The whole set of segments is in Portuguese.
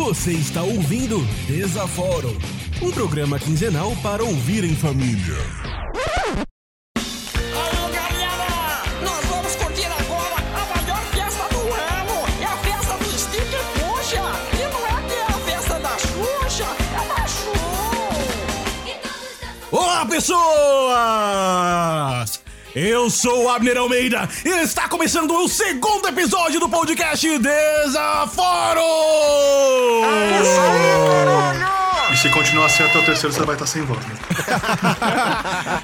Você está ouvindo Desaforo, um programa quinzenal para ouvir em família. Alô, galera! Nós vamos curtir agora a maior festa do ano! É a festa do Stick Puxa! E não é que é a festa da Xuxa, é da Xuxa! Olá, pessoas! Eu sou o Abner Almeida e está começando o segundo episódio do podcast Desaforo! E se continuar assim até o terceiro, você vai estar sem voz, né?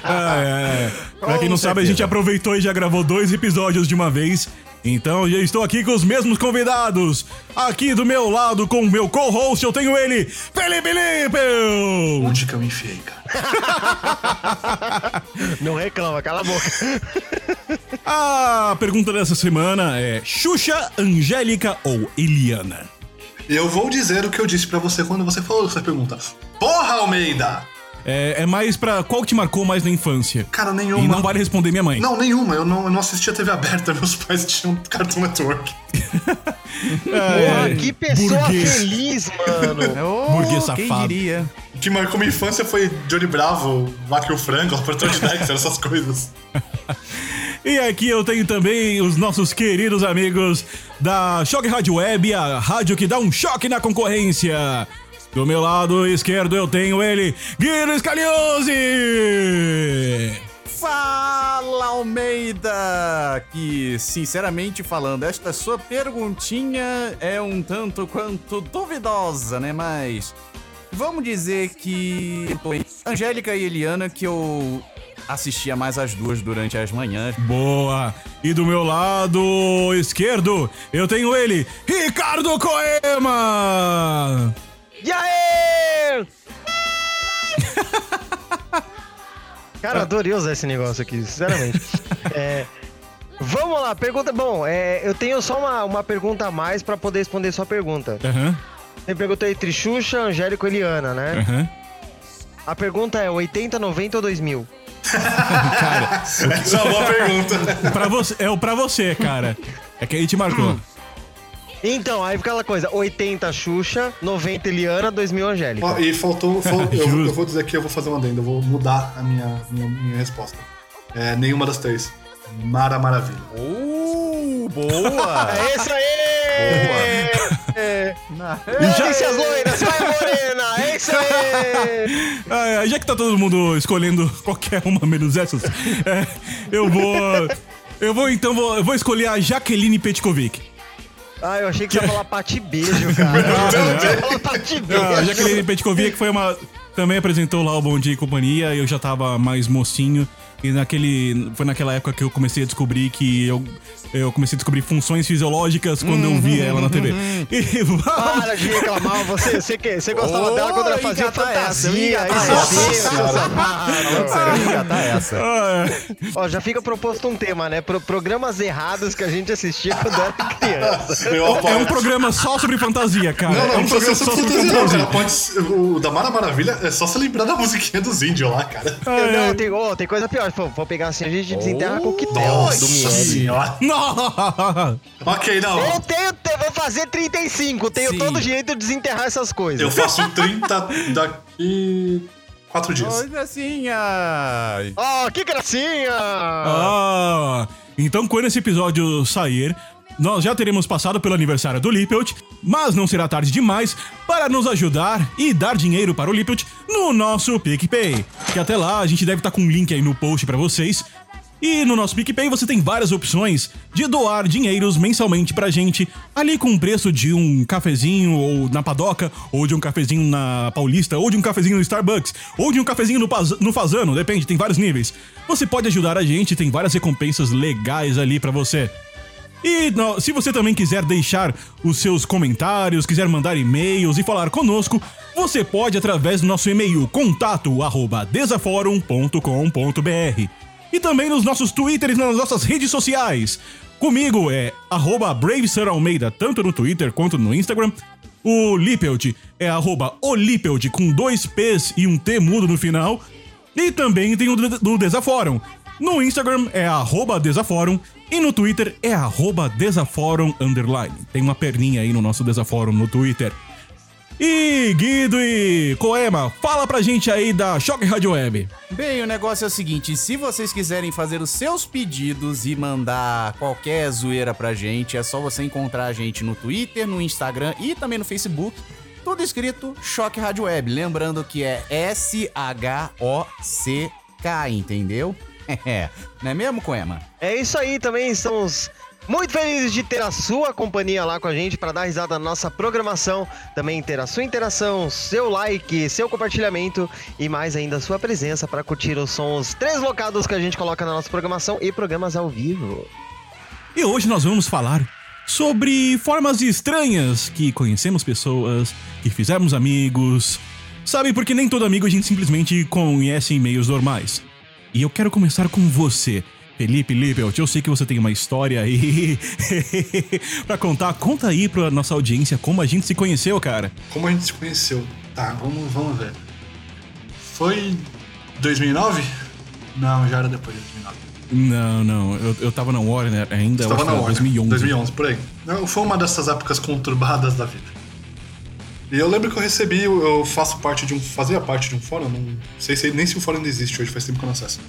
É, é. Pra quem não sabe, a gente aproveitou e já gravou dois episódios de uma vez. Então, eu estou aqui com os mesmos convidados. Aqui do meu lado, com o meu co-host, eu tenho ele, Felipe Limpel! Onde que eu me enfiei, cara? Não reclama, cala a boca. A pergunta dessa semana é: Xuxa, Angélica ou Eliana? Eu vou dizer o que eu disse pra você quando você falou essa pergunta. Porra, Almeida! É, é mais pra qual que te marcou mais na infância? Cara, nenhuma. E não vale responder minha mãe. Não, nenhuma. Eu não, eu não assistia TV aberta. Meus pais tinham Cartoon Network. Porra, que pessoa burguês. feliz, mano. Burguês Quem safado. diria? O que marcou minha infância foi Johnny Bravo, Vaca e o Frango, Operador de Dexter, essas coisas. E aqui eu tenho também os nossos queridos amigos da Choque Rádio Web, a rádio que dá um choque na concorrência. Do meu lado esquerdo eu tenho ele, Guilherme Scaliose! Fala, Almeida! Que, sinceramente falando, esta sua perguntinha é um tanto quanto duvidosa, né? Mas vamos dizer que Angélica e Eliana que eu assistia mais as duas durante as manhãs. Boa! E do meu lado esquerdo eu tenho ele, Ricardo Coema! E aí? Cara, adorei usar esse negócio aqui, sinceramente. É, vamos lá, pergunta. Bom, é, eu tenho só uma, uma pergunta a mais pra poder responder sua pergunta. Aham, Você perguntou entre Xuxa, Angélico e Eliana, né? aham. A pergunta é 80, 90 ou 2000? Essa é uma boa pergunta. Pra você, é o pra você, cara. É que a gente marcou. Então, aí fica aquela coisa: 80 Xuxa, 90 Eliana, 2000 Angélica. Ó, e faltou. fal- eu, eu vou dizer aqui, eu vou fazer uma adenda, eu vou mudar a minha, minha, minha resposta. É, nenhuma das três. Mara Maravilha. Uh, boa! É isso aí! É. Delícias loiras, vai morena! É isso aí! Ah, já que tá todo mundo escolhendo qualquer uma menos essas, é, eu vou. Eu vou então, vou, eu vou escolher a Jaqueline Petkovic. Ah, eu achei que você ia falar pati beijo, cara. Você ia falar pati Não, beijo. Jaqueline Petkovic foi uma. Também apresentou lá o Bom Dia e Companhia, eu já tava mais mocinho. E naquele. Foi naquela época que eu comecei a descobrir que eu. Eu comecei a descobrir funções fisiológicas quando eu via ela na TV. E vamos. Para de reclamar, você, você, que- você gostava dela quando ela fazia essa, fantasia. essa. vê, seu Falando sério, vou engatar essa. Ah, Ó, já fica proposto um tema, né? Pro- programas errados que a gente assistia quando era criança. É um programa só sobre fantasia, cara. Não, não, é um não precisa ser programa sobre fantasia, não, cara. Pode o da Mara Maravilha é só se lembrar da musiquinha dos índios lá, cara. Não, tem, ô, tem coisa pior. Pô, vou pegar assim, a gente desenterra coquetel do Nossa Miele. senhora. Não! Ok, não. Eu tenho, te- vou fazer 35, tenho Sim. todo o direito de desenterrar essas coisas. Eu faço 30 daqui. quatro dias. Assim, ai. Oh, que gracinha! Ah, então quando esse episódio sair, nós já teremos passado pelo aniversário do Lippelt, mas não será tarde demais para nos ajudar e dar dinheiro para o Lippelt no nosso PicPay. Que até lá a gente deve estar com um link aí no post para vocês. E no nosso PicPay você tem várias opções de doar dinheiros mensalmente pra gente, ali com o preço de um cafezinho ou na padoca, ou de um cafezinho na Paulista, ou de um cafezinho no Starbucks, ou de um cafezinho no, Paz- no Fazano, depende, tem vários níveis. Você pode ajudar a gente, tem várias recompensas legais ali pra você. E se você também quiser deixar os seus comentários, quiser mandar e-mails e falar conosco, você pode através do nosso e-mail contato arroba desaforum.com.br e também nos nossos twitters nas nossas redes sociais. Comigo é arroba tanto no Twitter quanto no Instagram. O Lippelt é arroba Olippelt com dois P's e um T mudo no final. E também tem o do Desaforum. No Instagram é Desaforum e no Twitter é Desaforum underline. Tem uma perninha aí no nosso Desaforum no Twitter. E Guido e Coema, fala pra gente aí da Choque Rádio Web. Bem, o negócio é o seguinte: se vocês quiserem fazer os seus pedidos e mandar qualquer zoeira pra gente, é só você encontrar a gente no Twitter, no Instagram e também no Facebook. Tudo escrito Choque Rádio Web. Lembrando que é S-H-O-C-K, entendeu? É, não é mesmo, Coema? É isso aí, também estamos muito felizes de ter a sua companhia lá com a gente para dar risada na nossa programação, também ter a sua interação, seu like, seu compartilhamento e mais ainda a sua presença para curtir os sons deslocados que a gente coloca na nossa programação e programas ao vivo. E hoje nós vamos falar sobre formas estranhas que conhecemos pessoas, que fizemos amigos. Sabe, porque nem todo amigo a gente simplesmente conhece em meios normais. E eu quero começar com você, Felipe Lippelt. Eu sei que você tem uma história aí pra contar. Conta aí pra nossa audiência como a gente se conheceu, cara. Como a gente se conheceu? Tá, vamos, vamos ver. Foi 2009? Não, já era depois de 2009. Não, não, eu, eu tava na Warner ainda, eu acho que na Warner, 2011. 2011, por aí. Não, Foi uma dessas épocas conturbadas da vida. E eu lembro que eu recebi, eu faço parte de um, fazia parte de um fórum, não sei se, nem se o fórum ainda existe hoje, faz tempo que eu não acesso.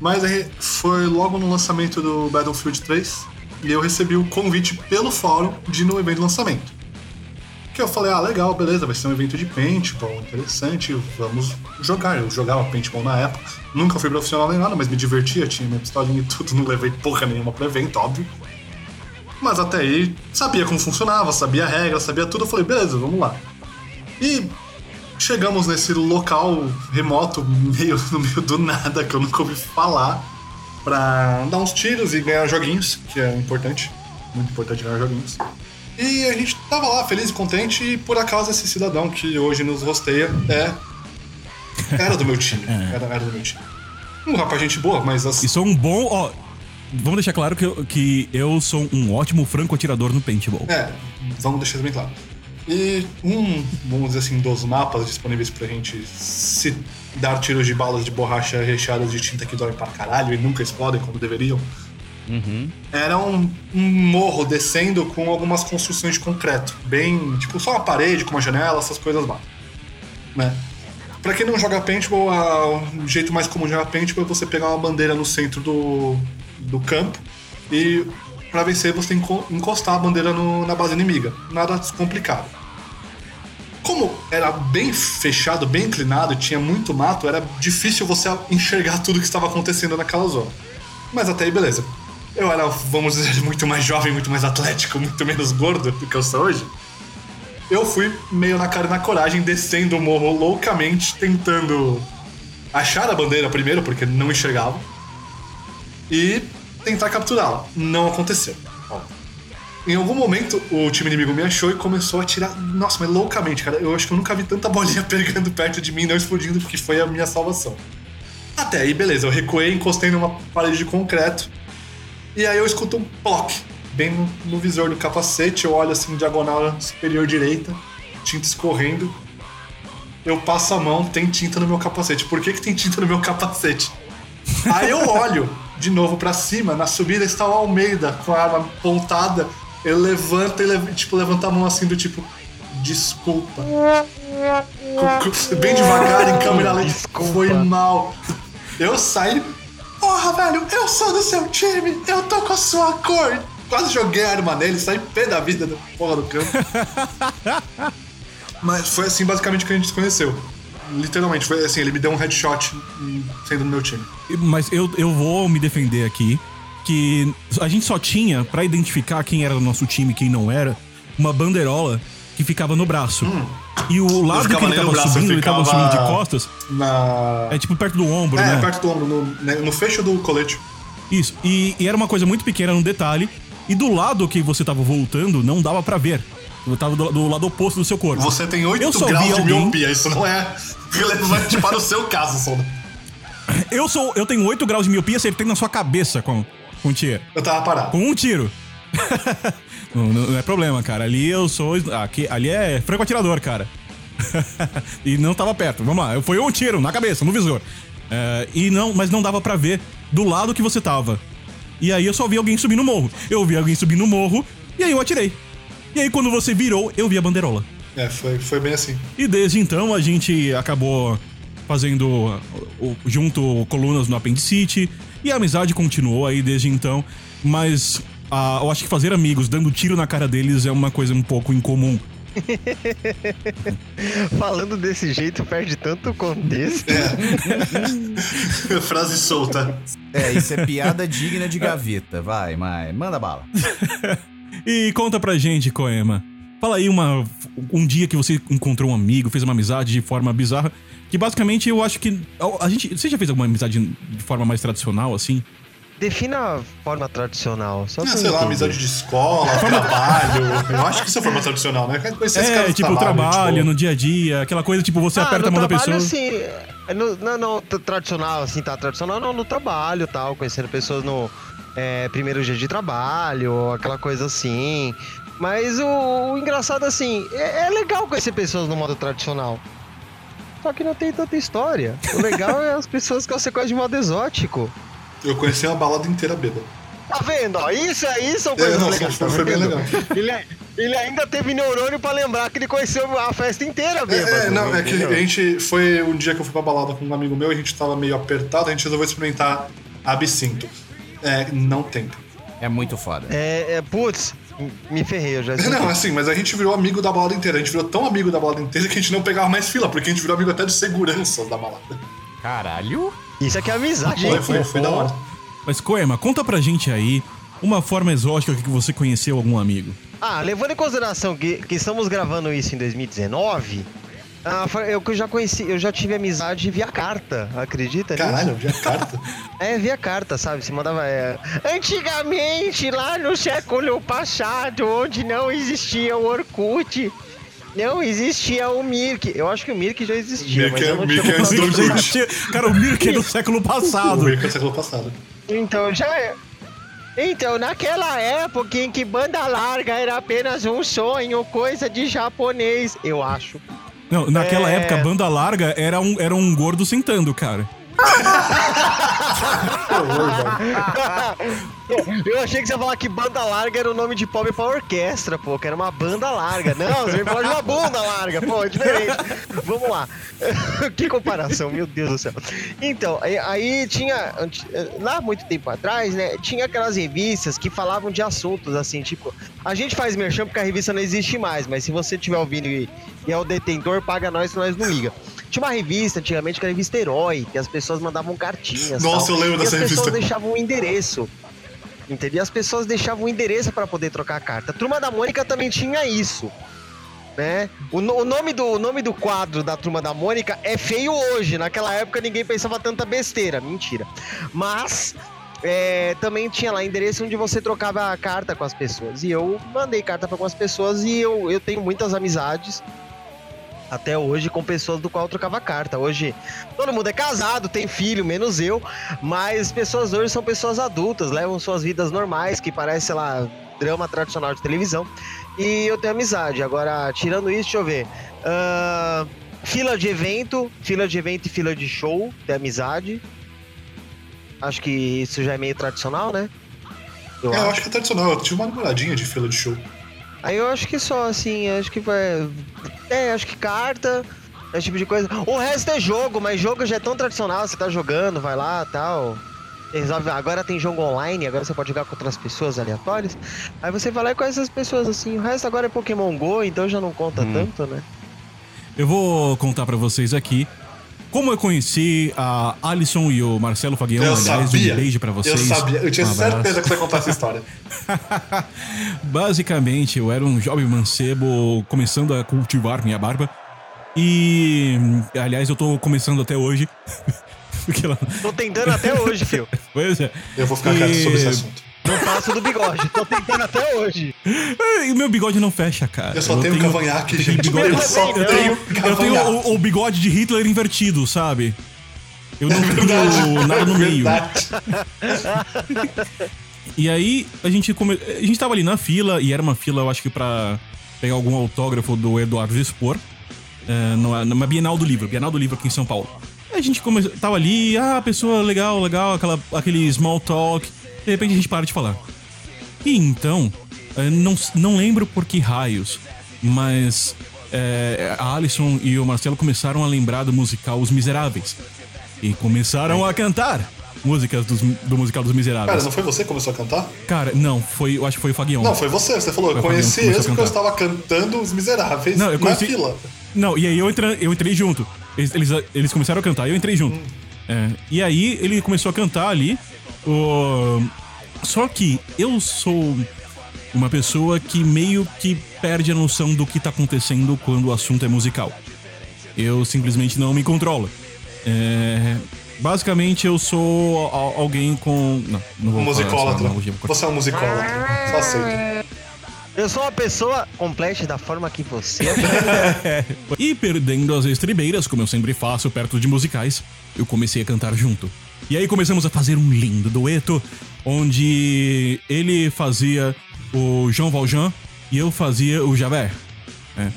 Mas foi logo no lançamento do Battlefield 3 e eu recebi o convite pelo fórum de ir no evento de lançamento. Que eu falei, ah, legal, beleza, vai ser um evento de paintball, interessante, vamos jogar. Eu jogava paintball na época, nunca fui profissional nem nada, mas me divertia, tinha minha pistolinha e tudo, não levei porra nenhuma pro evento, óbvio. Mas até aí, sabia como funcionava, sabia a regra, sabia tudo, eu falei, beleza, vamos lá. E chegamos nesse local remoto, meio no meio do nada, que eu nunca ouvi falar, pra dar uns tiros e ganhar joguinhos, que é importante, muito importante ganhar joguinhos. E a gente tava lá, feliz e contente, e por acaso esse cidadão que hoje nos rosteia é. Era do meu time. Era, era do meu time. Um rapaz, gente boa, mas assim. E sou um bom, ó. Vamos deixar claro que eu, que eu sou um ótimo franco atirador no paintball. É, vamos deixar isso bem claro. E um, vamos dizer assim, dos mapas disponíveis pra gente se dar tiros de balas de borracha recheadas de tinta que doem pra caralho e nunca explodem como deveriam. Era um, um morro descendo com algumas construções de concreto. Bem, tipo, só uma parede com uma janela, essas coisas lá. Né? Pra quem não joga paintball, a- o jeito mais comum de jogar paintball é você pegar uma bandeira no centro do, do campo e pra vencer você tem que enco- encostar a bandeira no- na base inimiga. Nada complicado. Como era bem fechado, bem inclinado, tinha muito mato, era difícil você enxergar tudo que estava acontecendo naquela zona. Mas até aí, beleza. Eu era, vamos dizer, muito mais jovem, muito mais atlético, muito menos gordo do que eu sou hoje. Eu fui meio na cara e na coragem, descendo o morro loucamente, tentando achar a bandeira primeiro, porque não enxergava, e tentar capturá-la. Não aconteceu. Em algum momento, o time inimigo me achou e começou a atirar. Nossa, mas loucamente, cara. Eu acho que eu nunca vi tanta bolinha pegando perto de mim e não explodindo, porque foi a minha salvação. Até aí, beleza. Eu recuei, encostei numa parede de concreto. E aí eu escuto um ploc, bem no, no visor do capacete. Eu olho assim, diagonal superior direita, tinta escorrendo. Eu passo a mão, tem tinta no meu capacete. Por que, que tem tinta no meu capacete? Aí eu olho de novo pra cima, na subida está o Almeida com a arma apontada. Ele levanta e tipo, levanta a mão assim do tipo. Desculpa. Bem devagar, em câmera lenta. Foi mal. Eu saí. Porra, velho, eu sou do seu time, eu tô com a sua cor. Quase joguei a arma nele, saí pé da vida da porra do campo. Mas foi assim basicamente que a gente se conheceu. Literalmente, foi assim, ele me deu um headshot hum, sendo no meu time. Mas eu, eu vou me defender aqui que a gente só tinha, pra identificar quem era do nosso time e quem não era, uma banderola que ficava no braço. E o lado que ele tava braço, subindo, ele tava subindo de costas, Na. é tipo perto do ombro, É, né? perto do ombro, no, né, no fecho do colete. Isso. E, e era uma coisa muito pequena, um detalhe. E do lado que você tava voltando, não dava pra ver. Eu tava do, do lado oposto do seu corpo. Você tem 8 Eu graus de alguém- miopia, isso não é relevante para o seu caso, Soda. Eu sou. Eu tenho 8 graus de miopia, acertei na sua cabeça com, com um tiro. Eu tava parado. Com um tiro. não, não- é problema, cara. Ali eu sou. Aqui, ali é franco atirador, cara. e não tava perto. Vamos lá. Foi um tiro na cabeça, no visor. É, e não, mas não dava pra ver do lado que você tava. E aí eu só vi alguém subir no morro. Eu vi alguém subir no morro e aí eu atirei. E aí quando você virou, eu vi a bandeirola. É, foi, foi bem assim. E desde então a gente acabou fazendo o- junto colunas no Appendicity e a amizade continuou aí desde então, mas ah, eu acho que fazer amigos dando tiro na cara deles é uma coisa um pouco incomum. Falando desse jeito, perde tanto contexto. Frase solta. É, isso é piada digna de gaveta. Vai, Mai, manda bala. E conta pra gente, Coema. Fala aí uma, um dia que você encontrou um amigo, fez uma amizade de forma bizarra, que basicamente eu acho que a gente, você já fez alguma amizade de forma mais tradicional assim? Defina a forma tradicional. Só Ah, sei lá, amizade de escola, trabalho. Eu acho que isso é forma tradicional, né? Conhecer esse cara É, tipo trabalho, tipo, no dia a dia, aquela coisa tipo você Ah, aperta a mão da trabalho, pessoa. Assim, no, não, não, tradicional, assim, tá? Tradicional não, no trabalho tal, conhecendo pessoas no é, primeiro dia de trabalho, aquela coisa assim. Mas o, o engraçado, assim, é, é legal conhecer pessoas no modo tradicional. Só que não tem tanta história. O legal é as pessoas que você conhece de modo exótico. Eu conheci uma balada inteira bêbada. Tá vendo? Ó, isso aí são É, coisas não, legais. foi, foi bem legal. Ele, ele ainda teve neurônio pra lembrar que ele conheceu a festa inteira, bêbado. É, não, é que a gente foi um dia que eu fui pra balada com um amigo meu e a gente tava meio apertado, a gente resolveu experimentar absinto. É, não tem. É muito foda. É, é, putz, me ferrei, eu já Não, assim, mas a gente virou amigo da balada inteira. A gente virou tão amigo da balada inteira que a gente não pegava mais fila, porque a gente virou amigo até de seguranças da balada. Caralho. Isso aqui é amizade, Foi, hein? foi, foi da hora. Mas Coema, conta pra gente aí uma forma exótica que você conheceu algum amigo. Ah, levando em consideração que, que estamos gravando isso em 2019, ah, eu que já conheci, eu já tive amizade via carta, acredita Caralho, nisso? via carta. É, via carta, sabe? Se mandava. é, Antigamente, lá no século passado, onde não existia o Orkut, não existia o Mirk. Eu acho que o Mirk já existia, Mirk mas é- eu não Mirk tinha é antes do. Orkut. Cara, o Mirk é do século O passado. meio que é do século passado. Então, já é. Então, naquela época em que banda larga era apenas um sonho, coisa de japonês, eu acho. Não, naquela É. época, banda larga era um, era um gordo sentando, cara. Eu achei que você ia falar que banda larga era o nome de pobre pra orquestra, pô, que era uma banda larga. Não, você veio falar de uma bunda larga, pô, é diferente. Vamos lá. que comparação, meu Deus do céu. Então, aí, tinha, lá muito tempo atrás, né, tinha aquelas revistas que falavam de assuntos, assim, tipo, a gente faz merchan porque a revista não existe mais, mas se você estiver ouvindo e, e é o detentor, paga nós que nós não liga. Tinha uma revista antigamente que era a revista Herói, que as pessoas mandavam cartinhas. Nossa, tal, eu lembro e dessa as pessoas revista. deixavam um endereço. Entendeu? As pessoas deixavam o endereço para poder trocar a carta. A Turma da Mônica também tinha isso. Né? O, o nome do, o nome do quadro da Turma da Mônica é feio hoje. Naquela época ninguém pensava tanta besteira. Mentira. Mas é, também tinha lá endereço onde você trocava a carta com as pessoas. E eu mandei carta para algumas pessoas e eu, eu tenho muitas amizades até hoje com pessoas do qual eu trocava carta. Hoje todo mundo é casado, tem filho, menos eu, mas pessoas hoje são pessoas adultas, levam suas vidas normais, que parece, sei lá, drama tradicional de televisão. E eu tenho amizade. Agora, tirando isso, deixa eu ver. Ahn, fila de evento, fila de evento e fila de show, tem amizade. Acho que isso já é meio tradicional, né? Eu É, eu acho. acho que é tradicional. Eu tive uma namoradinha de fila de show. Aí eu acho que só, assim, acho que vai. É, acho que carta, esse tipo de coisa. O resto é jogo, mas jogo já é tão tradicional, você tá jogando, vai lá tal. Resolve, agora tem jogo online, agora você pode jogar com outras pessoas aleatórias. Aí você vai lá e conhece as pessoas assim. O resto agora é Pokémon GO, então já não conta tanto, né? Eu vou contar pra vocês aqui como eu conheci a Alisson e o Marcelo Faguião. Eu Aliás, sabia. um beijo pra vocês. Eu sabia. Eu tinha Um certeza que você ia contar essa história. Basicamente, eu era um jovem mancebo começando a cultivar minha barba. E, aliás, eu tô começando até hoje. Porque ela... Tô tentando até hoje, filho. Pois é. Eu vou ficar E- quieto sobre esse assunto. Não passo do bigode. Tô tentando até hoje. É, E meu bigode não fecha, cara. Eu só tenho cavanhaque, tenho gente. bigode- Eu eu, só tenho, tenho eu tenho cavanhaque. o, o bigode de Hitler invertido, sabe? Eu não tenho nada no meio. E aí, a gente come... a gente tava ali na fila, e era uma fila, eu acho que pra pegar algum autógrafo do Eduardo Expor, é, numa, numa Bienal do Livro, Bienal do Livro aqui em São Paulo. Aí a gente come... tava ali, ah, pessoa legal, legal, aquela, aquele small talk. De repente a gente para de falar. E então, é, não, não lembro por que raios, mas é, a Alison e o Marcelo começaram a lembrar do musical Os Miseráveis. E começaram a cantar músicas dos- do musical Dos Miseráveis. Cara, não foi você que começou a cantar? Cara, não, foi, eu acho que foi o Faguion. Não, foi você. Você falou, eu Foi o conheci esse porque eu estava cantando Os Miseráveis Não, eu na conheci- fila. Não, e aí eu, entra, eu entrei junto. Eles, eles, eles começaram a cantar e eu entrei junto. É, e aí ele começou a cantar ali. O- Só que eu sou uma pessoa que meio que perde a noção do que tá acontecendo quando o assunto é musical. Eu simplesmente não me controlo. É, Basicamente eu sou al- alguém com. Não, não vou Musicólatra. Você é um musicólatra. Só aceita. Eu sou uma pessoa completa da forma que você é. E perdendo as estribeiras, como eu sempre faço perto de musicais, eu comecei a cantar junto. E aí começamos a fazer um lindo dueto, onde ele fazia o Jean Valjean e eu fazia o Javert. né?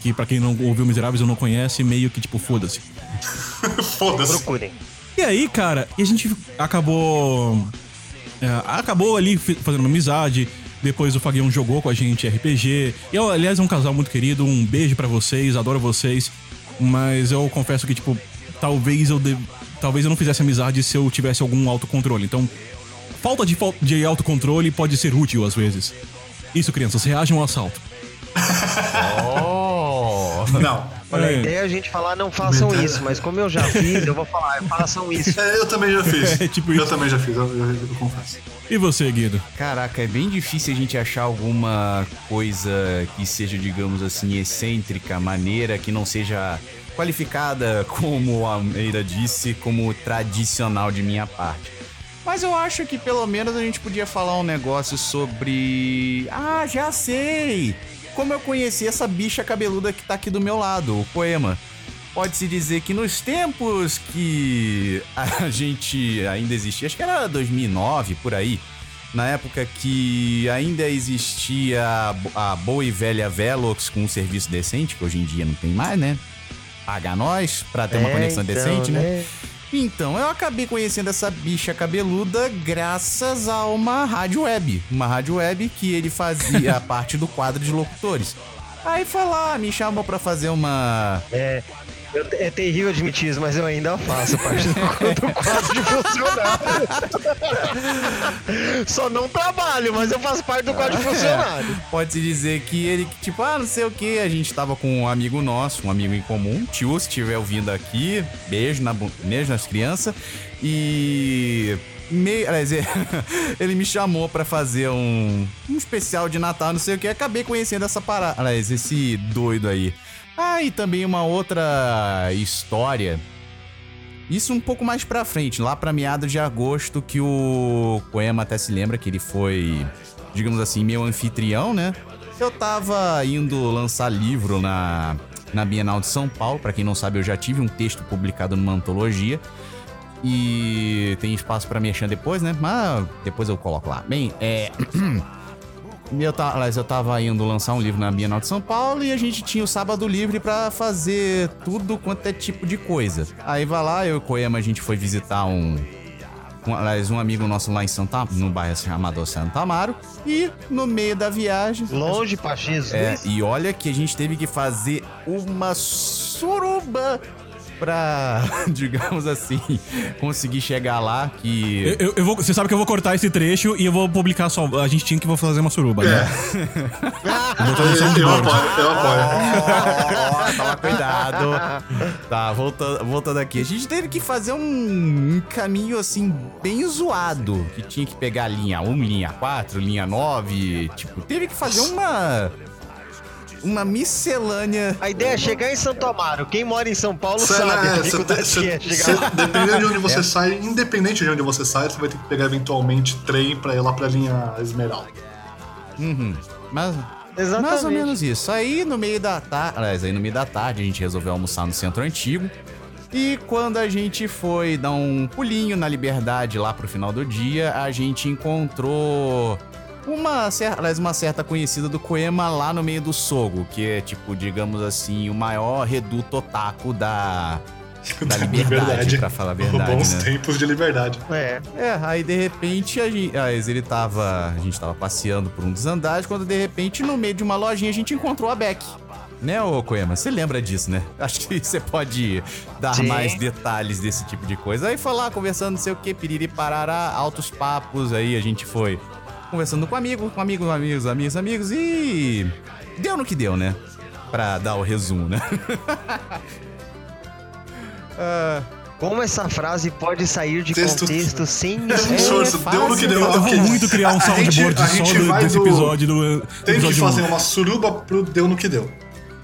Que pra quem não ouviu Miseráveis ou não conhece, meio que tipo, foda-se. Foda-se. Procurem. E aí, cara, e a gente acabou. é, acabou ali fazendo uma amizade. Depois o Faguião jogou com a gente RPG. E, eu, aliás, é um casal muito querido. Um beijo pra vocês, adoro vocês. Mas eu confesso que, tipo, talvez eu de- talvez eu não fizesse amizade se eu tivesse algum autocontrole. Então, falta de, de autocontrole pode ser útil às vezes. Isso, crianças, reajam ao assalto. Oh! Não. Olha, a ideia é a gente falar não façam isso, mas como eu já fiz, eu vou falar, façam isso. É, eu também já fiz. É tipo eu isso. também já fiz, eu, eu- eu confesso. E você, Guido? Caraca, é bem difícil a gente achar alguma coisa que seja, digamos assim, excêntrica, maneira, que não seja qualificada, como a Almeida disse, como tradicional de minha parte. Mas eu acho que pelo menos a gente podia falar um negócio sobre. Ah, já sei! Como eu conheci essa bicha cabeluda que tá aqui do meu lado, o poema. Pode-se dizer que nos tempos que a gente ainda existia, acho que era 2009 por aí, na época que ainda existia a bo- a boa e velha Velox com um serviço decente, que hoje em dia não tem mais, né? Paga nós pra ter uma É, conexão então, decente, né? né? Então, eu acabei conhecendo essa bicha cabeluda graças a uma rádio web. Uma rádio web que ele fazia parte do quadro de locutores. Aí foi lá, me chamou pra fazer uma. É, é terrível admitir isso, mas eu ainda faço parte do, quadro de funcionário. Só não trabalho, mas eu faço parte do quadro de funcionário. Pode-se dizer que ele, tipo, ah, não sei o que, a gente tava com um amigo nosso, um amigo em comum, tio, se estiver ouvindo aqui, beijo, na, beijo nas crianças. E. Me, aliás, ele me chamou pra fazer um, um especial de Natal, não sei o que, acabei conhecendo essa parada. Aliás, esse doido aí. Ah, e também uma outra história. Isso um pouco mais pra frente, lá pra meados de agosto, que o Poema até se lembra que ele foi, digamos assim, meu anfitrião, né? Eu tava indo lançar livro na, na Bienal de São Paulo. Pra quem não sabe, eu já tive um texto publicado numa antologia. E tem espaço pra mexer depois, né? Mas depois eu coloco lá. Bem, é. Eu, ta- aliás, eu tava indo lançar um livro na Bienal de São Paulo e a gente tinha o sábado livre pra fazer tudo quanto é tipo de coisa. Aí vai lá, eu e o Coema, a gente foi visitar um. um aliás, um amigo nosso lá em Santa, no bairro chamado Santa Amaro. E no meio da viagem. Longe pra Jesus. É, e olha que a gente teve que fazer uma suruba pra, digamos assim, conseguir chegar lá que... Eu, eu- eu vou, você sabe que eu vou cortar esse trecho e eu vou publicar só. A gente tinha que vou fazer uma suruba, né? Eu, eu apoio, eu apoio. Toma cuidado. Tá, voltando, voltando aqui. A gente teve que fazer um, um caminho assim, bem zoado. Que tinha que pegar linha 1, linha 4, linha 9. Tipo, teve que fazer uma. Uma miscelânea. A ideia é chegar em Santo Amaro. Quem mora em São Paulo Cê- sabe a né, cê- dificuldade cê- que é chegar. Dependendo de onde É. você sai, independente de onde você sai, você vai ter que pegar eventualmente trem pra ir lá pra linha Esmeralda. Uhum. Mas. Exatamente. Mais ou menos isso. Aí no meio da tarde. Aí no meio da tarde a gente resolveu almoçar no centro antigo. E quando a gente foi dar um pulinho na liberdade lá pro final do dia, a gente encontrou uma, aliás, uma certa conhecida do Coema lá no meio do Sogo, que é tipo, digamos assim, o maior reduto otaku da, da liberdade, pra falar a verdade, Bons né? tempos de liberdade. É. É, aí de repente a gente, aliás, ele tava, a gente tava passeando por um dos andares, quando de repente no meio de uma lojinha a gente encontrou a Beck. Né, ô Koema? Você lembra disso, né? Acho que você pode dar Sim. mais detalhes desse tipo de coisa. Aí foi lá conversando, não sei o que, piriri parará, altos papos, aí a gente foi conversando com amigo, com amigos, amigos, amigos, amigos e. Deu no que deu, né? Pra dar o resumo, né? Ah, Como essa frase pode sair de Texto- contexto sem É esforço, deu no que deu. Eu vou muito criar um A- a gente- soundboard só do- desse do- episódio do. Tem que episódio fazer um. uma suruba pro deu no que deu.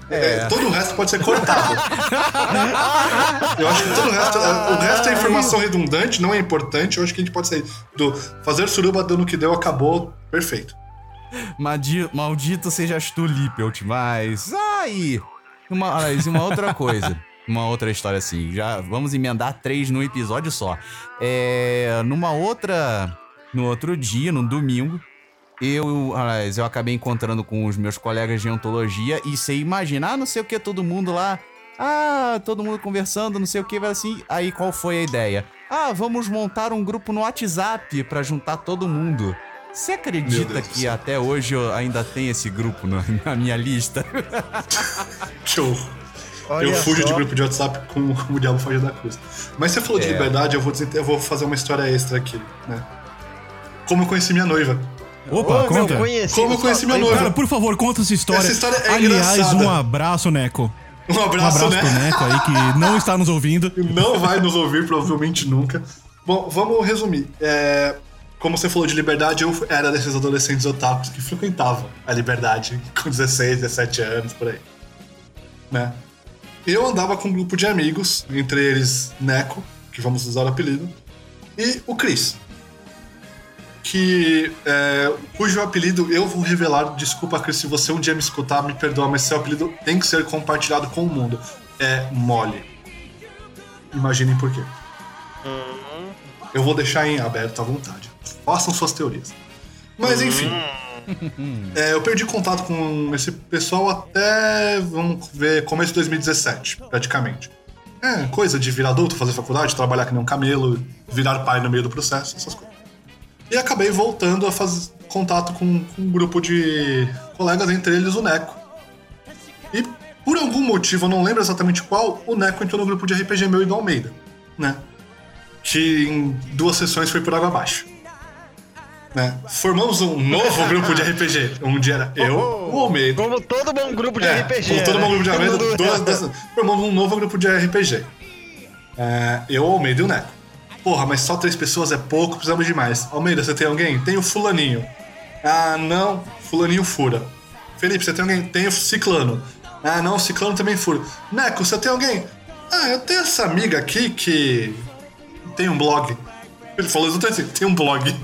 É, todo o resto pode ser cortado. Eu acho que todo o resto. O resto é informação redundante, não é importante. Eu acho que a gente pode sair do fazer suruba deu no que deu, acabou, perfeito. madi- maldito sejas tu, Lippelt, mas. Ai! Uma, mas uma outra coisa. Uma outra história assim. Já vamos emendar três no episódio só. É. Numa outra. No outro dia, no domingo. Eu, aliás, eu acabei encontrando com os meus colegas de ontologia e você imagina, ah, não sei o que, todo mundo lá. Ah, todo mundo conversando, não sei o que, vai assim. Aí qual foi a ideia? Ah, vamos montar um grupo no WhatsApp pra juntar todo mundo. Você acredita que céu. até hoje eu ainda tem esse grupo no- na minha lista? Que eu, Olha eu fujo só. de grupo de WhatsApp com, o Diabo Foge da Cruz. Mas você falou de É. liberdade, eu vou, dizer, eu vou fazer uma história extra aqui, né? Como eu conheci minha noiva. Opa, Ô, meu, conta. conheci Como eu conheci sua- noiva? Cara, por favor, conta essa história. Essa história é Aliás, engraçada. um abraço, Neco. Um Um abraço, abraço né? pro Neco aí que não está nos ouvindo. não vai nos ouvir, provavelmente nunca. Bom, vamos resumir. É, como você falou de liberdade, eu era desses adolescentes otakus que frequentavam a liberdade com 16, 17 anos, por aí. Né? Eu andava com um grupo de amigos, entre eles Neco, que vamos usar o apelido, e o Chris. Que, é, cujo apelido eu vou revelar. Desculpa, Chris, se você um dia me escutar, me perdoa, mas seu apelido tem que ser compartilhado com o mundo. É Mole. Imaginem por quê. Eu vou deixar em aberto à vontade. Façam suas teorias. Mas enfim. É, eu perdi contato com esse pessoal até, vamos ver, começo de 2017, praticamente. É, coisa de virar adulto, fazer faculdade, trabalhar que nem um camelo, virar pai no meio do processo, essas coisas. E acabei voltando a fazer contato com, com um grupo de colegas, entre eles o Neco. E por algum motivo, eu não lembro exatamente qual, o Neco entrou no grupo de RPG meu e do Almeida, né? Que em duas sessões foi por água abaixo. Né? Formamos um novo grupo de RPG, onde era eu, o Almeida. Como todo bom grupo de É, RPG. como todo né? bom grupo de Almeida, duas, duas, formamos um novo grupo de RPG. É, eu, o Almeida e o Neco. Porra, mas só três pessoas é pouco, precisamos de mais. Almeida, você tem alguém? Tem o fulaninho. Ah, não, fulaninho fura. Felipe, você tem alguém? Tem o ciclano. Ah, não, o ciclano também fura. Neco, você tem alguém? Ah, eu tenho essa amiga aqui que tem um blog. Ele falou exatamente assim, tem um blog.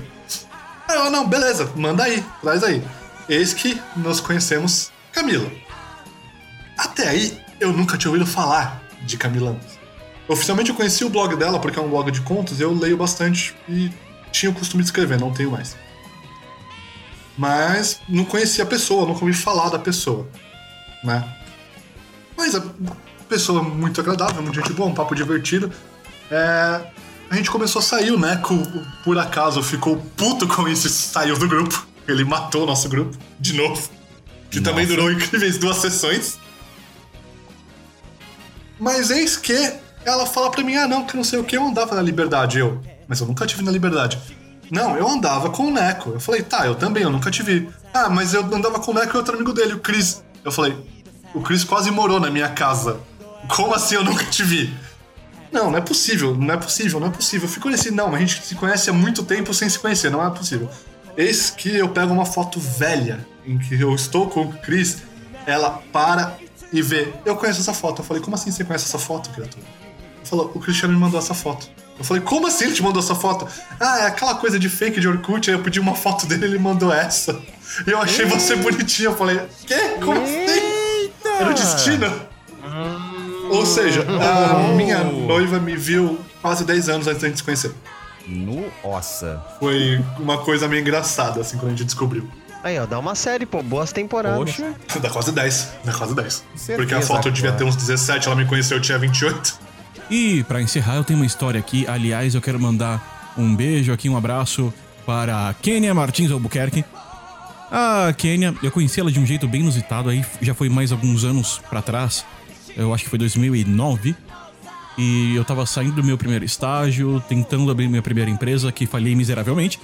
Ah, eu, não, beleza, manda aí, traz aí. Eis que nos conhecemos Camila. Até aí, eu nunca tinha ouvido falar de Camila antes. Oficialmente eu conheci o blog dela porque é um blog de contos, eu leio bastante e tinha o costume de escrever, não tenho mais. Mas não conhecia a pessoa, nunca ouvi falar da pessoa, né? Mas a pessoa muito agradável, muito gente boa, um papo divertido. É, a gente começou a sair, o Neco, por acaso, ficou puto com isso e saiu do grupo. Ele matou o nosso grupo, de novo. Que também durou incríveis duas sessões. Mas eis que ela fala pra mim, ah não, que não sei o que, eu andava na liberdade. Eu, mas eu nunca tive na liberdade. Não, eu andava com o Neco. Eu falei, tá, eu também, eu nunca te vi. Ah, mas eu andava com o Neco e outro amigo dele, o Chris. Eu falei, o Chris quase morou na minha casa. Como assim eu nunca te vi? Não, não é possível, não é possível, não é possível. Eu fico assim, não, a gente se conhece há muito tempo sem se conhecer, não é possível. Eis que eu pego uma foto velha em que eu estou com o Chris, ela para e vê. Eu conheço essa foto. Eu falei, como assim você conhece essa foto, criatura? Falou, o Cristiano me mandou essa foto. Eu falei, como assim ele te mandou essa foto? Ah, é aquela coisa de fake de Orkut, aí eu pedi uma foto dele e ele mandou essa. E eu achei você bonitinha. Eu falei, quê? Como assim? Era o destino. Ou seja, a minha noiva me viu quase 10 anos antes da gente se conhecer. Nossa. Foi uma coisa meio engraçada, assim, quando a gente descobriu. Aí, ó, dá uma série, pô, boas temporadas. Poxa. Dá quase 10, dá quase 10. Certeza, Porque a foto eu devia ter uns 17, ela me conheceu, eu tinha 28. E pra encerrar, eu tenho uma história aqui. Aliás, eu quero mandar um beijo aqui, um abraço para Kênia Martins Albuquerque. A Kênia, eu conheci ela de um jeito bem inusitado, aí já foi mais alguns anos pra trás. Eu acho que foi 2009. E eu tava saindo do meu primeiro estágio, tentando abrir minha primeira empresa, que falhei miseravelmente.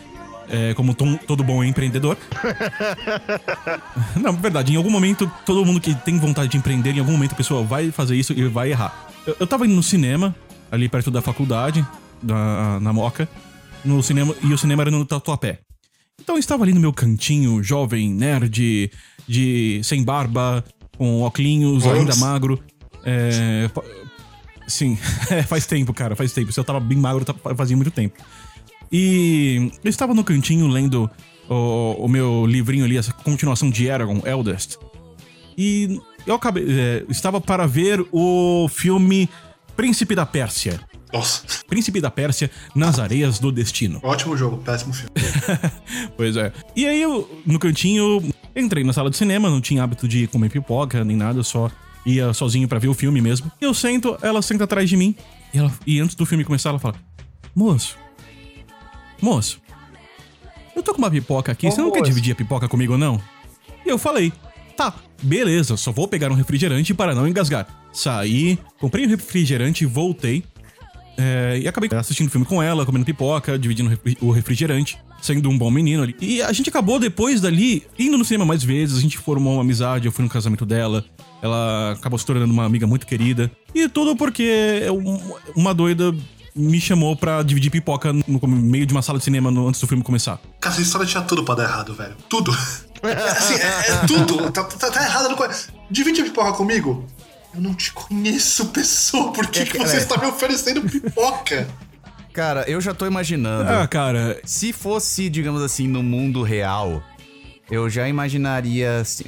É, como tom- todo bom empreendedor. Não, verdade, em algum momento, todo mundo que tem vontade de empreender, em algum momento a pessoa vai fazer isso e vai errar. Eu, eu tava indo no cinema, ali perto da faculdade, da, na Moca, no cinema, e o cinema era no Tatuapé. Então eu estava ali no meu cantinho, jovem, nerd, de sem barba, com óculos, ainda magro. É, sim, é, faz tempo, cara, faz tempo. Se eu tava bem magro, tá- fazia muito tempo. E eu estava no cantinho lendo o, o meu livrinho ali, essa continuação de Eragon, Eldest. E eu acabei. é, estava para ver o filme Príncipe da Pérsia. Nossa, Príncipe da Pérsia nas Areias do Destino. ótimo jogo, péssimo filme. Pois é. E aí eu, no cantinho, entrei na sala de cinema, não tinha hábito de comer pipoca nem nada, só ia sozinho pra ver o filme mesmo. Eu sento, ela senta atrás de mim, e, ela, e antes do filme começar, ela fala: Moço, moço, eu tô com uma pipoca aqui, Ô, você não quer moço. dividir a pipoca comigo não? E eu falei: Tá, beleza, só vou pegar um refrigerante para não engasgar. Saí, comprei um refrigerante, voltei. É, e acabei assistindo filme com ela, comendo pipoca, dividindo o refri- o refrigerante, sendo um bom menino ali. E a gente acabou depois dali indo no cinema mais vezes, a gente formou uma amizade, eu fui no casamento dela, ela acabou se tornando uma amiga muito querida. E tudo porque um- uma doida me chamou pra dividir pipoca no meio de uma sala de cinema antes do filme começar. Cara, essa história tinha tudo pra dar errado, velho. Tudo. Assim, é, é tudo. Tá, tá, tá errado Divide a pipoca comigo. Eu não te conheço, pessoa. Por que, É que você é. está me oferecendo pipoca? Cara, eu já tô imaginando. Ah, cara, Se fosse, digamos assim, no mundo real, eu já imaginaria assim,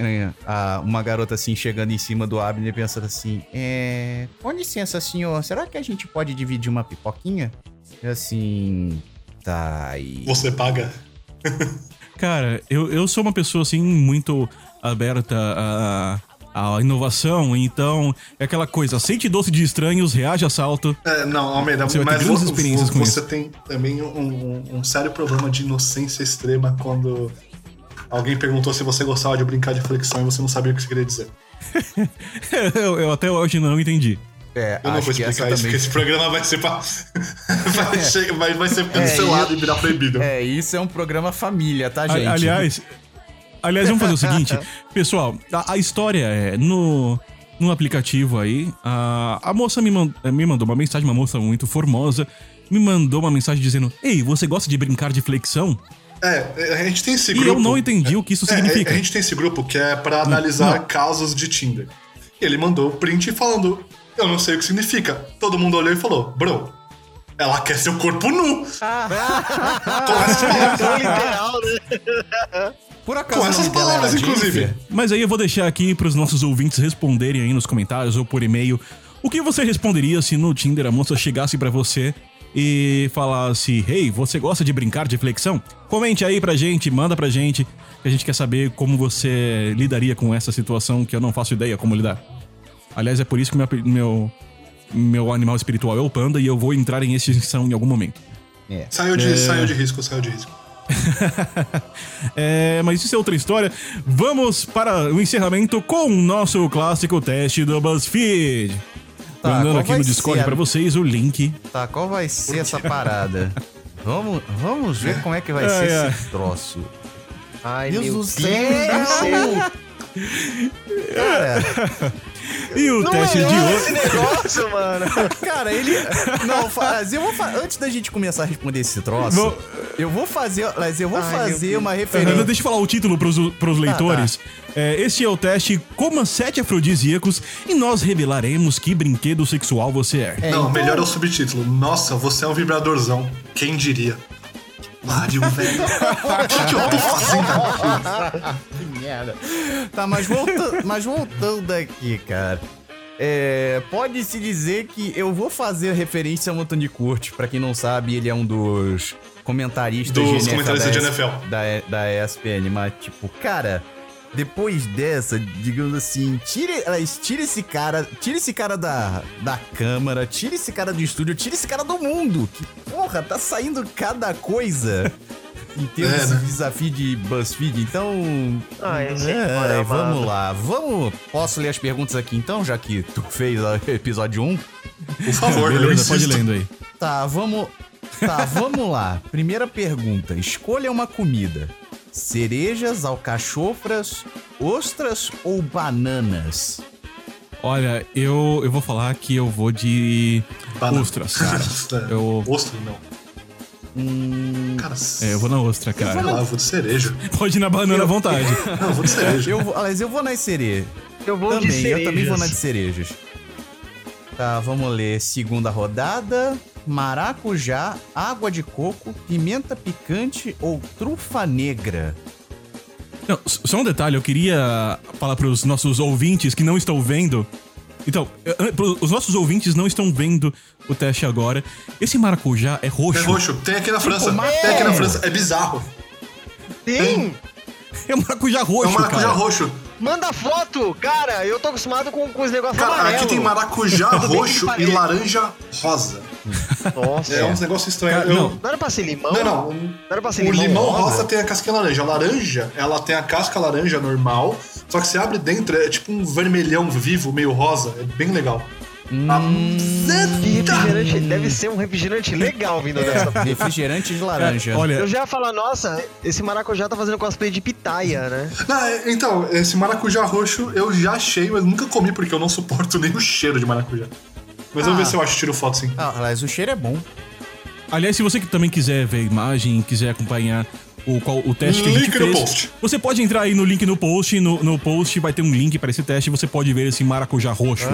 uma garota assim chegando em cima do Abner pensando assim: É. Com licença, senhor, será que a gente pode dividir uma pipoquinha? E assim. Tá, e. Você paga. Cara, eu, eu sou uma pessoa assim muito aberta a, a inovação, então é aquela coisa, aceite doce de estranhos, reage a salto. É, não, Almeida, Você mas grandes vo- experiências vo- com você isso. tem também um, um- um sério problema de inocência extrema quando alguém perguntou se você gostava de brincar de flexão e você não sabia o que você queria dizer. eu, eu até hoje não entendi. É, Eu não vou explicar isso, também. porque esse programa vai ser pra... vai, che- vai, vai ser cancelado e- e virar proibido. É, isso é um programa família, tá, A- gente? aliás, aliás, vamos fazer o seguinte, pessoal, a, a história é no no aplicativo aí, a, a moça me, man- me mandou uma mensagem, uma moça muito formosa, me mandou uma mensagem dizendo: "Ei, você gosta de brincar de flexão?" É, a gente tem esse E grupo... eu não entendi o que isso É, significa. A gente tem esse grupo que é pra analisar não. casos de Tinder. E ele mandou o print falando: Eu não sei o que significa. Todo mundo olhou e falou: Bro, ela quer seu corpo nu. Com essas palavras. Tão literal, né? Por acaso Com essas palavras, inclusive. Mas aí eu vou deixar aqui pros nossos ouvintes responderem aí nos comentários ou por e-mail. O que você responderia se no Tinder a moça chegasse pra você e falasse: Hey, você gosta de brincar de flexão? Comente aí pra gente, manda pra gente, que a gente quer saber como você lidaria com essa situação que eu não faço ideia como lidar. Aliás, é por isso que meu, meu, meu animal espiritual é o panda e eu vou entrar em extinção em algum momento. Saiu de, saiu de risco, saiu de risco. É, mas isso é outra história. Vamos para o encerramento com o nosso clássico teste do BuzzFeed. Tá, Mandando aqui no Discord a- pra vocês o link. Tá, qual vai ser essa parada? Vamos, vamos ver como é que vai Ai, ser ai. esse troço. Ai, Deus meu do Deus céu! do céu. Cara, E o Não teste é de hoje. esse negócio, mano. cara, ele. Não, faz, eu vou fa- Antes da gente começar a responder esse troço, Vou- eu vou fazer. Mas eu vou Ai, fazer uma referência. Deixa eu falar o título pros, pros leitores. É, este é o teste Coma sete afrodisíacos e nós revelaremos que brinquedo sexual você é. É, não, então- melhor é o subtítulo. Nossa, você é um vibradorzão. Quem diria? Mário, velho. O que, que eu tô fazendo aqui? Que merda. Tá, mas, volta, mas voltando aqui, cara. É, Pode-se dizer que eu vou fazer referência ao Anthony Curtis. Pra quem não sabe, ele é um dos comentaristas Dos de NFL comentaristas da de NFL. Da, da ESPN. Mas, tipo, cara, depois dessa, digamos assim, tire, tire esse cara, tire esse cara da, da câmara, tire esse cara do estúdio, tire esse cara do mundo. Que, porra, tá saindo cada coisa. Em termos É, né? de desafio de BuzzFeed, então. Ai, é, senhora vamos amada. lá. Vamos. Posso ler as perguntas aqui então, já que tu fez o episódio 1? Por favor, Beleza, pode lendo aí. Tá, vamos. Tá, vamos lá. Primeira pergunta. Escolha uma comida: cerejas, alcachofras, ostras ou bananas? Olha, eu, eu vou falar que eu vou de Banana. ostras, cara. Eu- Ostra, não. Hum, Cara, É, eu vou na ostra, cara. lá, eu vou de cereja. Pode ir na banana à vontade. Não, eu vou de cereja. eu vou, aliás, eu vou nas cerejas. Eu vou Também, de cerejas. eu também vou na de cerejas. Tá, vamos ler. Segunda rodada. Maracujá, água de coco, pimenta picante ou trufa negra? Não, só um detalhe, eu queria falar pros nossos ouvintes que não estão vendo. Então, eh, os nossos ouvintes não estão vendo o teste agora. Esse maracujá é roxo. É roxo. Tem aqui na França. mas- Tem aqui na França. É bizarro. Sim! É maracujá É roxo, um maracujá cara. roxo. Manda foto! Cara, eu tô acostumado com, com os negócios Cara, amarelos. aqui tem maracujá roxo e laranja rosa. Nossa. É, uns negócios estranhos. Cara, Eu- não. Não era pra ser limão? Não, não. Não era pra ser O limão, limão rosa? rosa tem a casquinha laranja. A laranja, ela tem a casca laranja normal, só que você abre dentro, é tipo um vermelhão vivo, meio rosa. É bem legal. Ah, Que Eita! refrigerante, deve ser um refrigerante legal vindo dessa. Refrigerante de laranja. Olha, Eu já ia falar, nossa, esse maracujá tá fazendo cosplay de pitaia, né? Não, é- então, esse maracujá roxo eu já achei, mas nunca comi porque eu não suporto nem o cheiro de maracujá. Mas vamos Ah. ver se eu acho tiro foto sim. Ah, aliás, o cheiro é bom. aliás, se você que também quiser ver a imagem, quiser acompanhar o, qual, o teste que a gente Link no fez, post. você pode entrar aí no link no post. No, no post vai ter um link para esse teste e você pode ver esse maracujá roxo.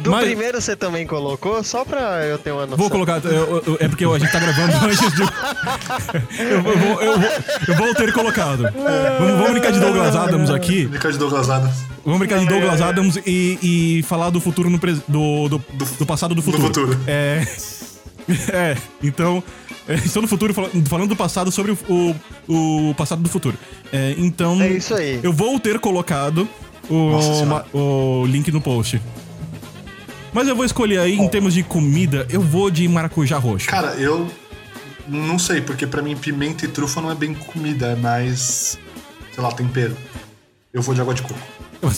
Do Mas- primeiro você também colocou, só pra eu ter uma noção. Vou colocar. eu- eu- é porque a gente tá gravando antes de. eu, vou, eu vou- eu vou- eu vou ter colocado. Vamos, vamos brincar de Douglas Adams aqui. Dica de Douglas Adams. Vamos brincar de Douglas Adams e, e falar do futuro no pres- do, do, do passado do futuro. futuro. É. É, então. é, estou no futuro fala- falando do passado sobre o, o, o passado do futuro. É, então. É isso aí. Eu vou ter colocado o, o link no post. Mas eu vou escolher aí, em termos de comida, eu vou de maracujá roxo. Cara, eu não sei, porque pra mim pimenta e trufa não é bem comida, é mais. sei lá, tempero. Eu vou de água de coco.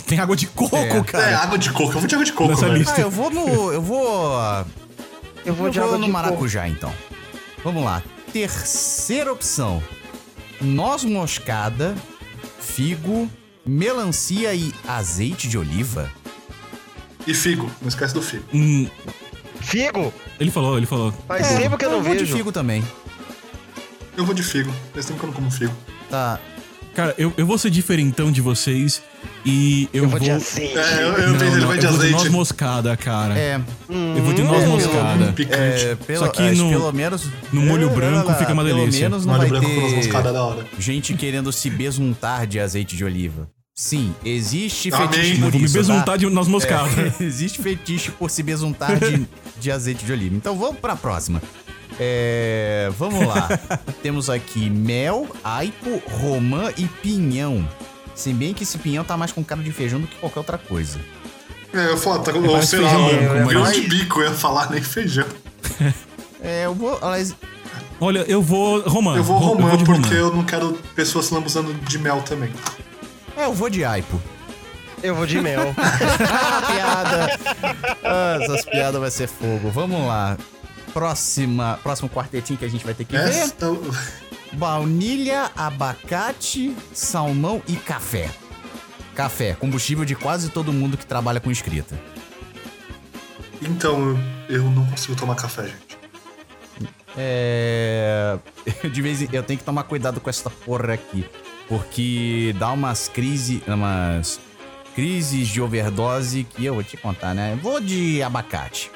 Tem água de coco, É. É, cara. água de coco. Eu vou de água de coco, Nessa velho. lista. Ah, eu vou no. Eu vou. Eu vou eu de vou água no de maracujá, então. Vamos lá. Terceira opção: noz moscada, figo, melancia e azeite de oliva. E figo, não esquece do figo. Hum. Figo! ele falou, ele falou. Faz tempo que eu não vou vejo. de figo também. Eu vou de figo. Faz tempo que eu não como figo. Tá. Cara, eu, eu vou ser diferentão de vocês e eu, Eu vou vou. de azeite. É, eu, eu Não, pensei, ele não, vai de eu vou de noz azeite. moscada, cara. É. Eu vou de noz moscada. Picante. é pelo, Só que acho no- pelo menos. no molho É, branco é, fica uma Pelo delícia. menos não Molho vai branco com noz moscada é ter da hora. gente querendo se besuntar de azeite de oliva. Sim, existe Amém. fetiche Eu por vou me isso, besuntar tá? de moscada. É, existe fetiche por se besuntar de, de azeite de oliva. Então vamos pra próxima. É, vamos lá. Temos aqui mel, aipo, romã e pinhão. Se bem que esse pinhão tá mais com cara de feijão do que qualquer outra coisa. É, eu falo, tá, ou parece sei lá, branco, grão mas- de bico, eu ia falar, nem feijão. É, eu vou. Olha, eu vou. Romã. Eu vou Ro- romã, de porque eu não quero pessoas se lambuzando de mel também. É, eu vou de aipo. Eu vou de mel. Ah, piada! Ah, essas piadas vai ser fogo. Vamos lá. Próxima, próximo quartetinho que a gente vai ter que ver. Essa, Baunilha, abacate, salmão e café. Café, combustível de quase todo mundo que trabalha com escrita. então, eu eu não consigo tomar café, gente. É. De vez em eu tenho que tomar cuidado com essa porra aqui. Porque dá umas crises. Umas crises de overdose que eu vou te contar, né? Vou de abacate.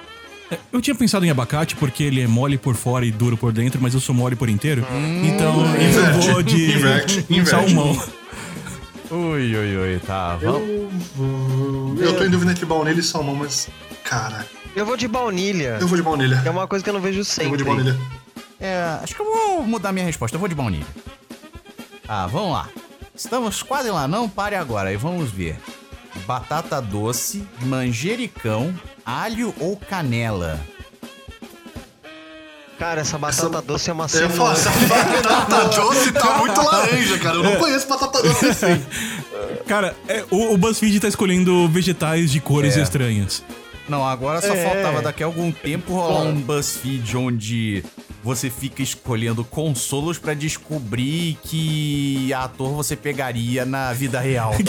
Eu tinha pensado em abacate porque ele é mole por fora e duro por dentro, mas eu sou mole por inteiro. então eu Inverte, vou de inverte, inverte. salmão. Ui, ui, ui, tá. Vamos. Eu. Eu tô em dúvida entre baunilha e salmão, mas. Cara, Eu vou de baunilha. eu vou de baunilha. É uma coisa que eu não vejo Eu sempre. vou de baunilha. É, acho que eu vou mudar minha resposta. Eu vou de baunilha. Ah, vamos lá. Estamos quase lá, não pare agora. E vamos ver. Batata doce, manjericão, alho ou canela? Cara, essa batata doce é uma falar, cenoura. essa batata doce tá muito laranja, cara. Eu não conheço batata doce assim. Cara, é, o, o BuzzFeed tá escolhendo vegetais de cores É. estranhas. Não, agora só É. faltava daqui a algum tempo rolar um BuzzFeed onde você fica escolhendo consolos pra descobrir que ator você pegaria na vida real.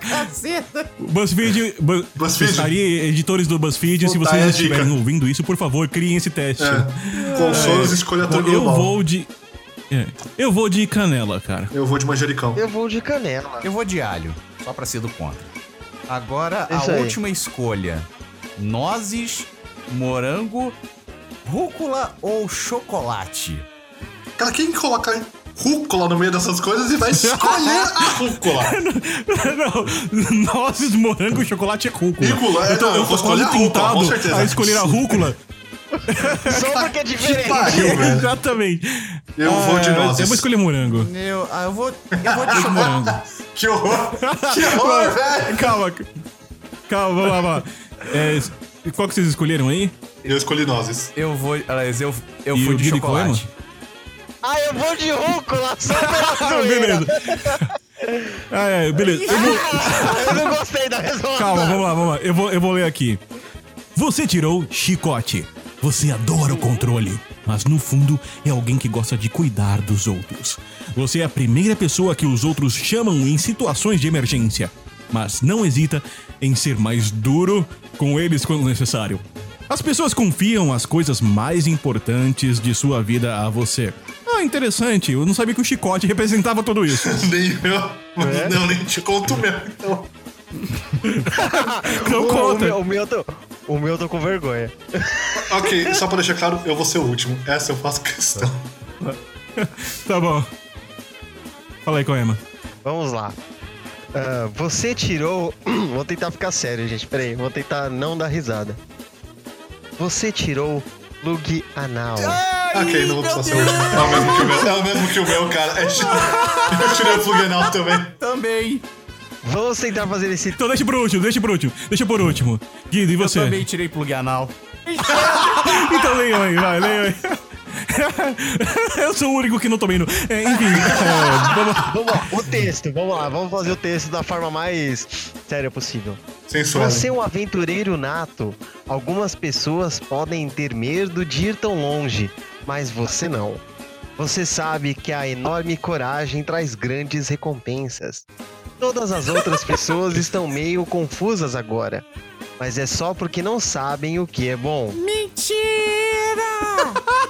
Caceta. BuzzFeed, Bu- BuzzFeed. estaria editores do BuzzFeed, se é a vocês dica. estiverem ouvindo isso, por favor, criem esse teste. É. Consolos escolha Bom, ator eu global. vou de. é, eu vou de canela, cara. Eu vou de manjericão. Eu vou de canela. Eu vou de alho, só pra ser do contra. Agora, Isso a aí. última escolha: nozes, morango, rúcula ou chocolate? Cara, quem coloca rúcula no meio dessas coisas e vai escolher a rúcula? não, nozes, morango e chocolate é rúcula. Rúcula, é, eu tô, não, eu eu vou escolher a rúcula, com certeza. a escolher a rúcula. Só porque é diferente. pariu. Exatamente. Eu vou de Ah, nozes. Eu vou escolher morango. Eu, ah, eu vou, eu vou de morango. Que horror! Que horror, velho! Calma. Calma, vamos lá, vamos lá. É, qual que vocês escolheram aí? Eu escolhi nozes. Eu vou, aliás, eu, eu E fui o de Guilherme chocolate. Ah, eu vou de rúcula, só pela Ah, beleza. Ah, é, beleza. Eu vou- Eu não gostei da resposta. Calma, vamos lá, vamos lá. Eu vou, eu vou ler aqui. Você tirou chicote. Você adora o controle. Mas no fundo é alguém que gosta de cuidar dos outros. Você é a primeira pessoa que os outros chamam em situações de emergência. Mas não hesita em ser mais duro com eles quando necessário. As pessoas confiam as coisas mais importantes de sua vida a você. Ah, interessante. Eu não sabia que o chicote representava tudo isso. Nem eu. Mas não, nem te conto mesmo. Então. Não o, o, conta. meu, o, meu tô, o meu eu tô com vergonha. Ok, só pra deixar claro, eu vou ser o último. Essa eu faço questão. Tá bom. Fala aí, Coema. Vamos lá. Ah, você tirou. vou tentar ficar sério, gente. Peraí, vou tentar não dar risada. Você tirou plug anal. ok, não vou precisar ser o último. É o mesmo que o meu. É o mesmo que o meu, cara. É, eu tirei o Flugenal também. Também. Vamos tentar fazer esse. Então deixa por último, deixa por último. Deixa por último. Guido, e Eu você? também tirei plug anal. Então leiam aí, vai, leiam aí. Eu sou o único que não tomei no. É, enfim, é, vamos. Vamos lá, o texto, vamos lá, vamos fazer o texto da forma mais séria possível. Sensual. Você é um aventureiro nato. Algumas pessoas podem ter medo de ir tão longe, mas você não. Você sabe que a enorme coragem traz grandes recompensas. Todas as outras pessoas estão meio confusas agora, mas é só porque não sabem o que é bom. Mentira!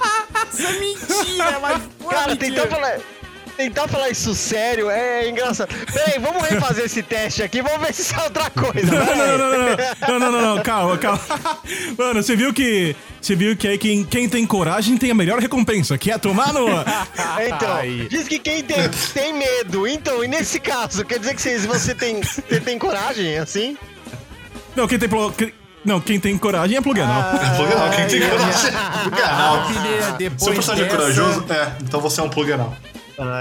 Isso é mentira, é mas. Cara, tentar falar. Tentar falar isso sério é engraçado. Peraí, vamos refazer esse teste aqui, vamos ver se sai outra coisa. Não, não, não, não, não, não, não, calma, calma. Mano, você viu que. Você viu que aí quem, quem tem coragem tem a melhor recompensa, que é tomar no. então, Ai. diz que quem tem, tem medo. Então, e nesse caso, quer dizer que se você tem, você tem coragem, assim? Não, quem tem, não, quem tem coragem é pluganal. Flugenal, quem tem coragem? Flugenal. Filha, Se depois eu personagem é corajoso, é, então você é um Flugenal.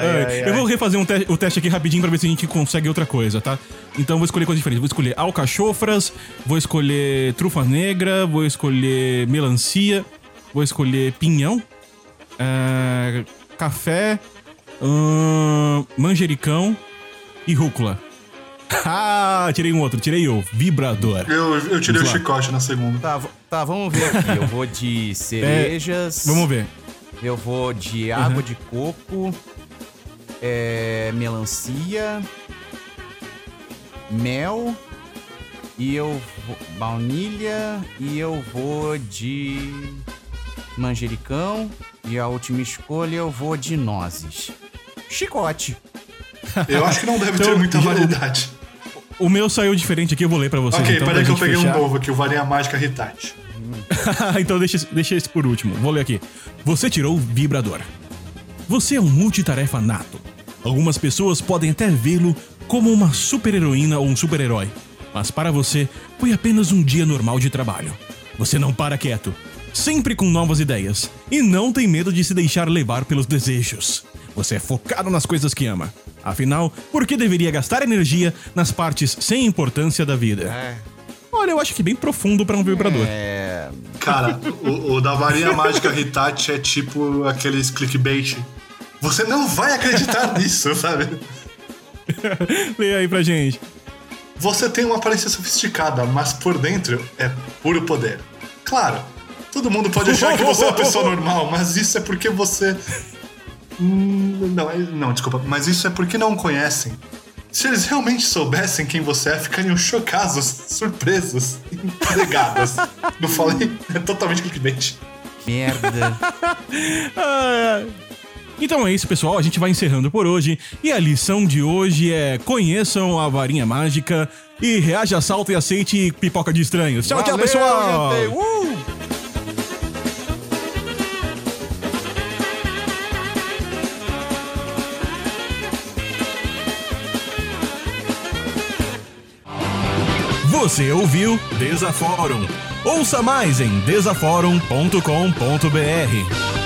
É, eu vou refazer um te- o teste aqui rapidinho pra ver se a gente consegue outra coisa, tá? Então eu vou escolher coisas diferentes. Vou escolher alcachofras, vou escolher trufa negra, vou escolher melancia, vou escolher pinhão, é, café, manjericão e rúcula. Ah, tirei um outro, tirei o vibrador. Eu, eu tirei o Vamos lá. chicote na segunda. Tá, tá, vamos ver aqui. Eu vou de cerejas. Vamos ver. Eu vou de água de coco. É, melancia. Mel. E eu vou. Baunilha. E eu vou de. Manjericão. E a última escolha eu vou de nozes. Chicote. Eu acho que não deve ter Então, muita eu- variedade. O meu saiu diferente aqui, eu vou ler pra vocês. Ok, então, peraí que eu peguei um fechar. novo aqui, o Varinha Mágica Hitachi. então deixa, deixa esse por último. Vou ler aqui. Você tirou o vibrador. Você é um multitarefa nato. Algumas pessoas podem até vê-lo como uma super-heroína ou um super-herói. Mas para você, foi apenas um dia normal de trabalho. Você não para quieto. sempre com novas ideias e não tem medo de se deixar levar pelos desejos. Você é focado nas coisas que ama. Afinal, por que deveria gastar energia nas partes sem importância da vida? É. Olha, eu acho que bem profundo pra um vibrador. É. Cara, o, o da varinha mágica Hitachi é tipo aqueles clickbait. Você não vai acreditar nisso, sabe? Lê aí pra gente. Você tem uma aparência sofisticada, mas por dentro é puro poder. Claro, todo mundo pode achar que você é uma pessoa normal, mas isso é porque você. Hum, Não, é- não, desculpa, mas isso é porque não conhecem. Se eles realmente soubessem quem você é, ficariam chocados, surpresos, intrigados. Não falei? É totalmente clickbait. Merda. Ah, Então é isso, pessoal. A gente vai encerrando por hoje. E a lição de hoje é: conheçam a varinha mágica e reaja, salta e aceite pipoca de estranhos. Tchau, tchau, Valeu, pessoal! gente. Uh! Você ouviu Desaforum. Ouça mais em desaforum.com.br.